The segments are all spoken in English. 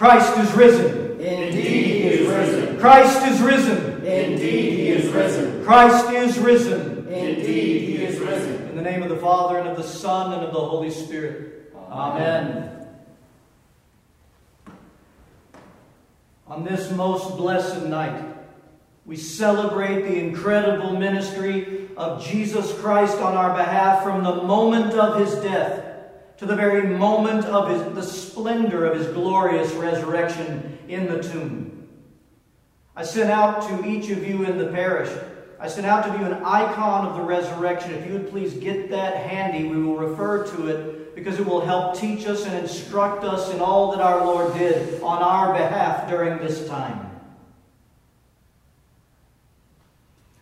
Christ is risen. Indeed, he is risen. Christ is risen. Indeed, he is risen. Christ is risen. Indeed, he is risen. In the name of the Father, and of the Son, and of the Holy Spirit. Amen. On this most blessed night, we celebrate the incredible ministry of Jesus Christ on our behalf from the moment of his death to the very moment of his, the splendor of his glorious resurrection in the tomb. I sent out to each of you in the parish, I sent out to you an icon of the resurrection. If you would please get that handy, we will refer to it because it will help teach us and instruct us in all that our Lord did on our behalf during this time.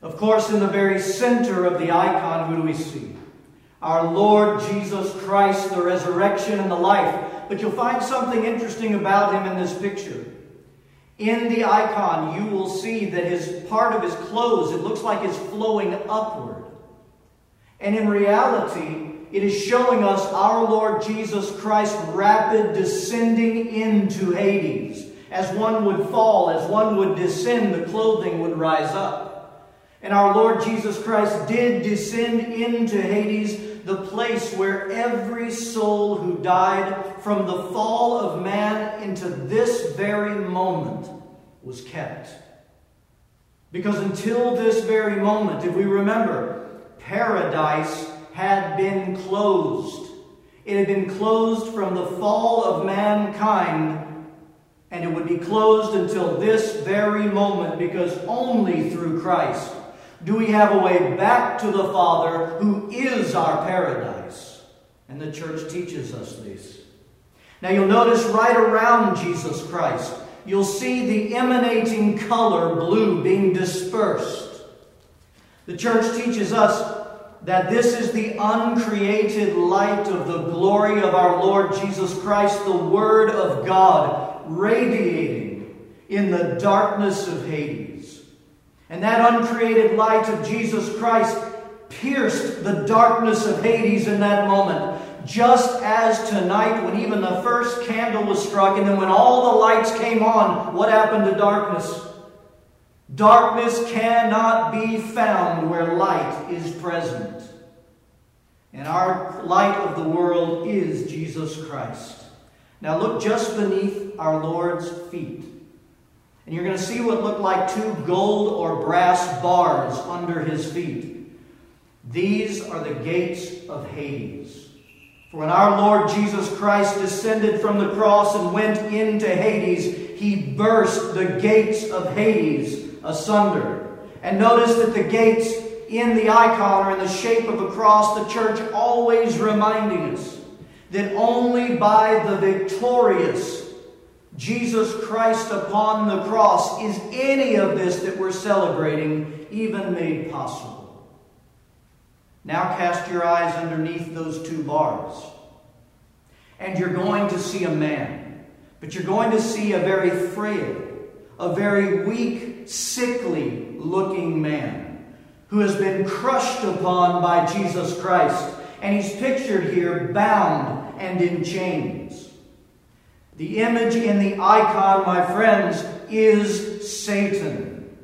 Of course, in the very center of the icon, who do we see? Our Lord Jesus Christ, the resurrection and the life. But you'll find something interesting about him in this picture. In the icon, you will see that his part of his clothes, it looks like is flowing upward. And in reality, it is showing us our Lord Jesus Christ rapid descending into Hades. As one would fall, as one would descend, the clothing would rise up. And our Lord Jesus Christ did descend into Hades, the place where every soul who died from the fall of man into this very moment was kept. Because until this very moment, if we remember, paradise had been closed. It had been closed from the fall of mankind, and it would be closed until this very moment because only through Christ do we have a way back to the Father who is our paradise. And the church teaches us this. Now you'll notice right around Jesus Christ, you'll see the emanating color blue being dispersed. The church teaches us that this is the uncreated light of the glory of our Lord Jesus Christ, the Word of God, radiating in the darkness of Hades. And that uncreated light of Jesus Christ pierced the darkness of Hades in that moment. Just as tonight, when even the first candle was struck, and then when all the lights came on, what happened to darkness? Darkness cannot be found where light is present. And our light of the world is Jesus Christ. Now look just beneath our Lord's feet. And you're going to see what look like two gold or brass bars under his feet. These are the gates of Hades. For when our Lord Jesus Christ descended from the cross and went into Hades, he burst the gates of Hades asunder. And notice that the gates in the icon are in the shape of a cross, the church always reminding us that only by the victorious Jesus Christ upon the cross is any of this that we're celebrating even made possible. Now cast your eyes underneath those two bars. And you're going to see a man. But you're going to see a very frail, a very weak, sickly looking man who has been crushed upon by Jesus Christ. And he's pictured here bound and in chains. The image in the icon, my friends, is Satan,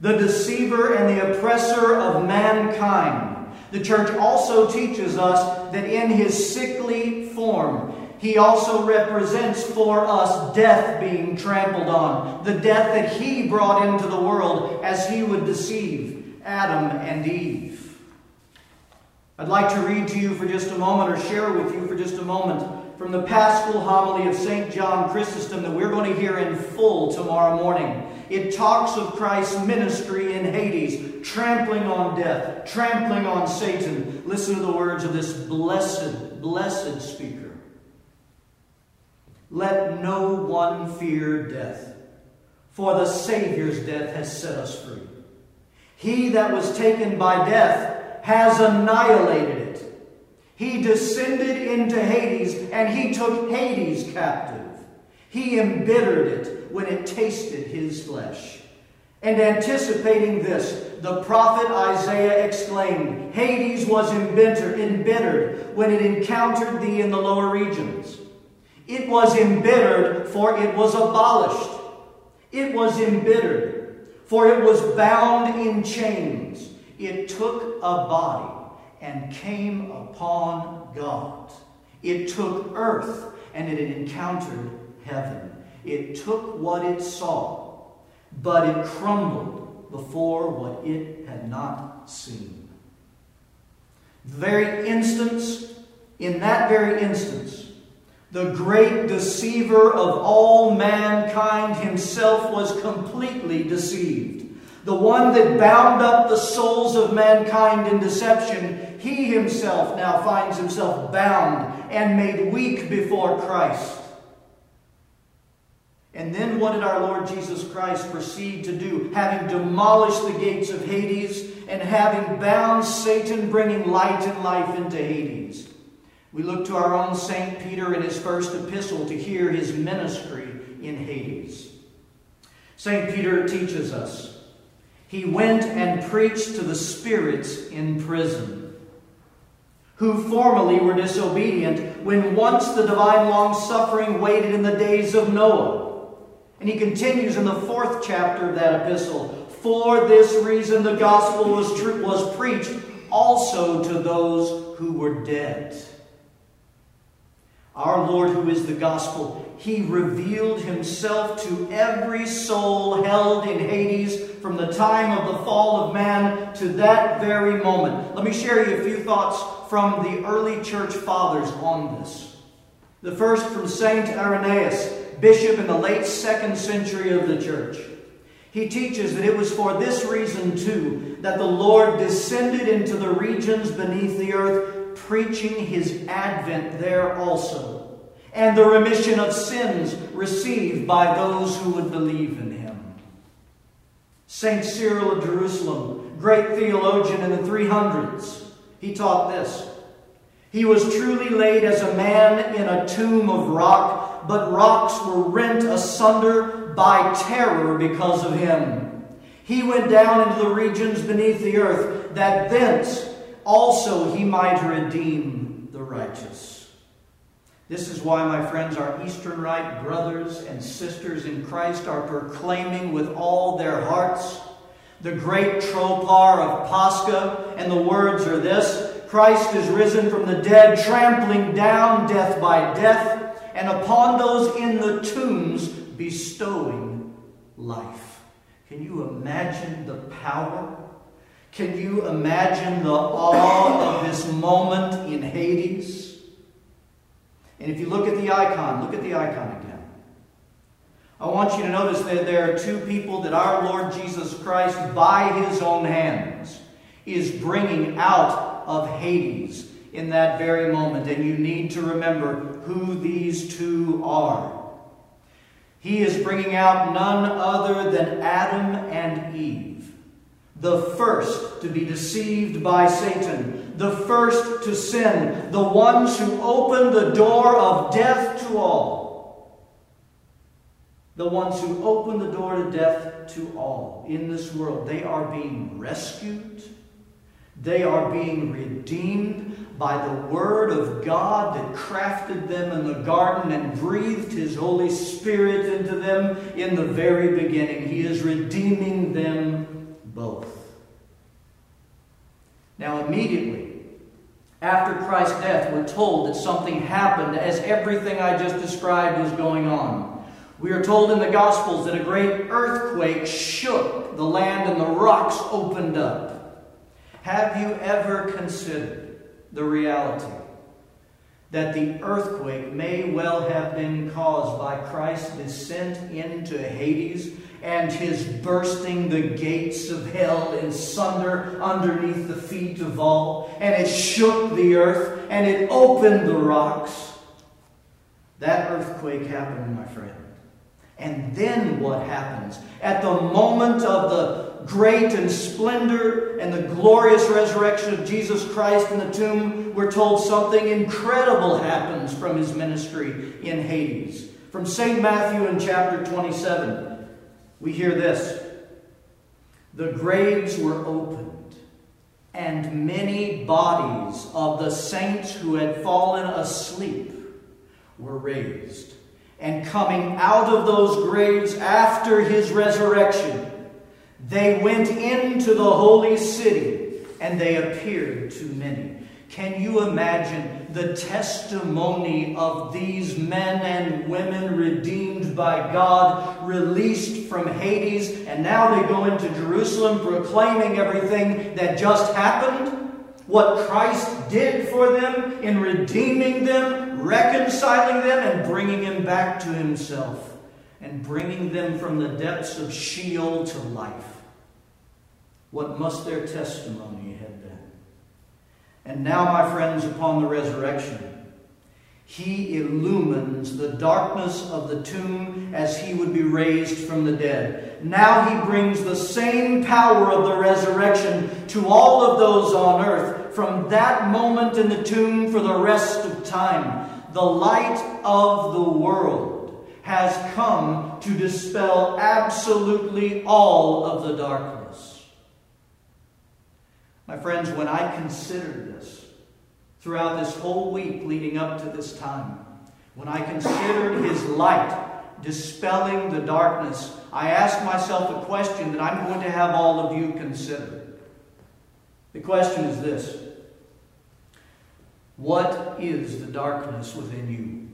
the deceiver and the oppressor of mankind. The church also teaches us that in his sickly form, he also represents for us death being trampled on, the death that he brought into the world as he would deceive Adam and Eve. I'd like to read to you for just a moment, or share with you for just a moment, from the Paschal homily of St. John Chrysostom that we're going to hear in full tomorrow morning. It talks of Christ's ministry in Hades, trampling on death, trampling on Satan. Listen to the words of this blessed, blessed speaker. Let no one fear death, for the Savior's death has set us free. He that was taken by death has annihilated. He descended into Hades, and he took Hades captive. He embittered it when it tasted his flesh. And anticipating this, the prophet Isaiah exclaimed, Hades was embittered when it encountered thee in the lower regions. It was embittered, for it was abolished. It was embittered, for it was bound in chains. It took a body and came upon God. It took earth and it encountered heaven. It took what it saw, but it crumbled before what it had not seen. The very instance, in that very instance, the great deceiver of all mankind himself was completely deceived. The one that bound up the souls of mankind in deception, he himself now finds himself bound and made weak before Christ. And then what did our Lord Jesus Christ proceed to do? Having demolished the gates of Hades and having bound Satan, bringing light and life into Hades. We look to our own St. Peter in his first epistle to hear his ministry in Hades. St. Peter teaches us he went and preached to the spirits in prison, who formerly were disobedient when once the divine long suffering waited in the days of Noah. And he continues in the fourth chapter of that epistle For this reason the gospel was, tr- was preached also to those who were dead our Lord, who is the gospel, he revealed himself to every soul held in Hades from the time of the fall of man to that very moment. Let me share you a few thoughts from the early church fathers on this. The first from Saint Irenaeus, bishop in the late second century of the church. He teaches that it was for this reason, too, that the Lord descended into the regions beneath the earth preaching his advent there also, and the remission of sins received by those who would believe in him. St. Cyril of Jerusalem, great theologian in the 300s, he taught this. He was truly laid as a man in a tomb of rock, but rocks were rent asunder by terror because of him. He went down into the regions beneath the earth, that thence also he might redeem the righteous. This is why, my friends, our Eastern Rite brothers and sisters in Christ are proclaiming with all their hearts the great tropar of Pascha, and the words are this Christ is risen from the dead, trampling down death by death, and upon those in the tombs bestowing life. Can you imagine the power can you imagine the awe of this moment in Hades? And if you look at the icon, look at the icon again. I want you to notice that there are two people that our Lord Jesus Christ, by his own hands, is bringing out of Hades in that very moment. And you need to remember who these two are. He is bringing out none other than Adam and Eve the first to be deceived by Satan, the first to sin, the ones who opened the door of death to all. The ones who opened the door to death to all in this world. They are being rescued. They are being redeemed by the Word of God that crafted them in the garden and breathed His Holy Spirit into them in the very beginning. He is redeeming them both. Now, immediately after Christ's death, we're told that something happened as everything I just described was going on. We are told in the Gospels that a great earthquake shook the land and the rocks opened up. Have you ever considered the reality that the earthquake may well have been caused by Christ's descent into Hades and his bursting the gates of hell in sunder underneath the feet of all, and it shook the earth and it opened the rocks. That earthquake happened, my friend. And then what happens? At the moment of the great and splendor and the glorious resurrection of Jesus Christ in the tomb, we're told something incredible happens from his ministry in Hades. From St. Matthew in chapter 27 we hear this The graves were opened, and many bodies of the saints who had fallen asleep were raised. And coming out of those graves after his resurrection, they went into the holy city and they appeared to many. Can you imagine the testimony of these men and women redeemed by God, released from Hades, and now they go into Jerusalem proclaiming everything that just happened? What Christ did for them in redeeming them, reconciling them, and bringing them back to Himself, and bringing them from the depths of Sheol to life. What must their testimony have been? And now, my friends, upon the resurrection, he illumines the darkness of the tomb as he would be raised from the dead. Now he brings the same power of the resurrection to all of those on earth from that moment in the tomb for the rest of time. The light of the world has come to dispel absolutely all of the darkness. My friends, when I considered this throughout this whole week leading up to this time, when I considered his light dispelling the darkness, I asked myself a question that I'm going to have all of you consider. The question is this What is the darkness within you?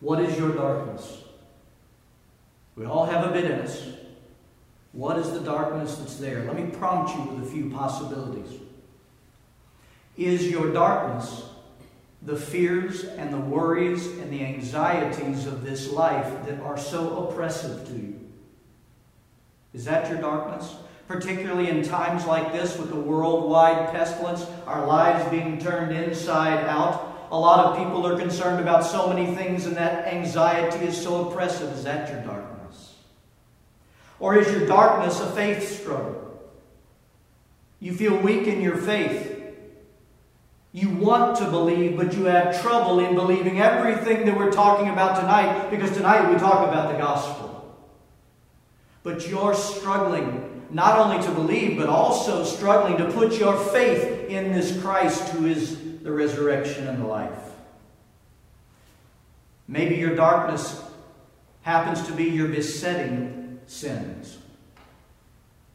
What is your darkness? We all have a bit in us. What is the darkness that's there? Let me prompt you with a few possibilities. Is your darkness the fears and the worries and the anxieties of this life that are so oppressive to you? Is that your darkness? Particularly in times like this with the worldwide pestilence, our lives being turned inside out. A lot of people are concerned about so many things, and that anxiety is so oppressive. Is that your darkness? Or is your darkness a faith struggle? You feel weak in your faith. You want to believe, but you have trouble in believing everything that we're talking about tonight because tonight we talk about the gospel. But you're struggling not only to believe, but also struggling to put your faith in this Christ who is the resurrection and the life. Maybe your darkness happens to be your besetting sins.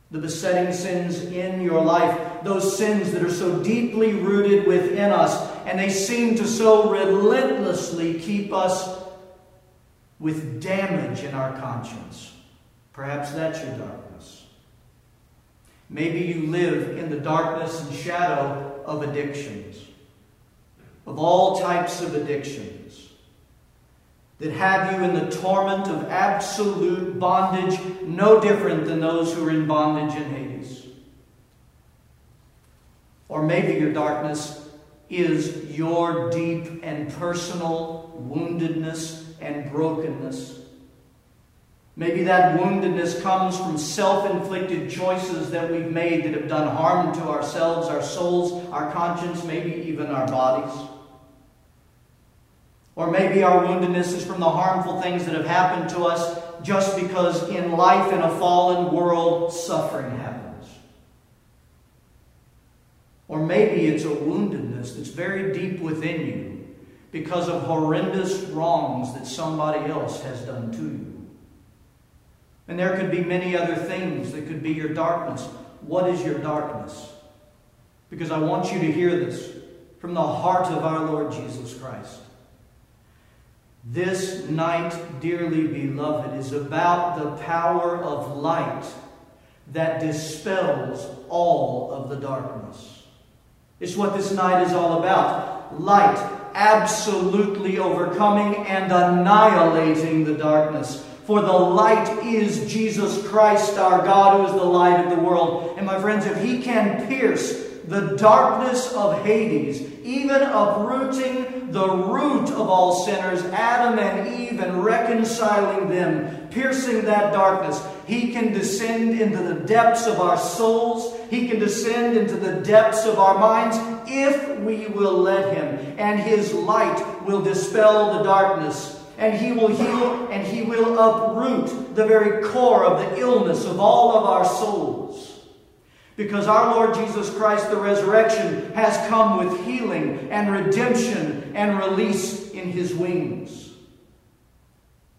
The besetting sins in your life, those sins that are so deeply rooted within us, and they seem to so relentlessly keep us with damage in our conscience. Perhaps that's your darkness. Maybe you live in the darkness and shadow of addictions, of all types of addictions that have you in the torment of absolute bondage, no different than those who are in bondage in Hades. Or maybe your darkness is your deep and personal woundedness and brokenness. Maybe that woundedness comes from self inflicted choices that we've made that have done harm to ourselves, our souls, our conscience, maybe even our bodies. Or maybe our woundedness is from the harmful things that have happened to us just because in life, in a fallen world, suffering happens. Or maybe it's a woundedness that's very deep within you because of horrendous wrongs that somebody else has done to you. And there could be many other things that could be your darkness. What is your darkness? Because I want you to hear this from the heart of our Lord Jesus Christ. This night, dearly beloved, is about the power of light that dispels all of the darkness. It's what this night is all about. Light absolutely overcoming and annihilating the darkness. For the light is Jesus Christ, our God, who is the light of the world. And my friends, if He can pierce the darkness of Hades, even uprooting the root of all sinners, Adam and Eve, and reconciling them, piercing that darkness. He can descend into the depths of our souls. He can descend into the depths of our minds if we will let Him. And His light will dispel the darkness. And He will heal and He will uproot the very core of the illness of all of our souls. Because our Lord Jesus Christ, the resurrection, has come with healing and redemption and release in his wings.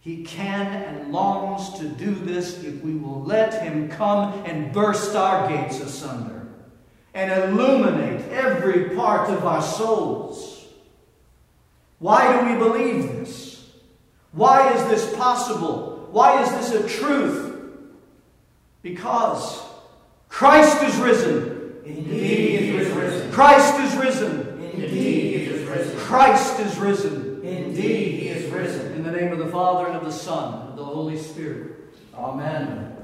He can and longs to do this if we will let him come and burst our gates asunder and illuminate every part of our souls. Why do we believe this? Why is this possible? Why is this a truth? Because Christ is risen. Indeed, he is risen. Christ is risen. Indeed, he is risen. Christ is risen. Indeed, he is risen. In the name of the Father, and of the Son, and of the Holy Spirit. Amen.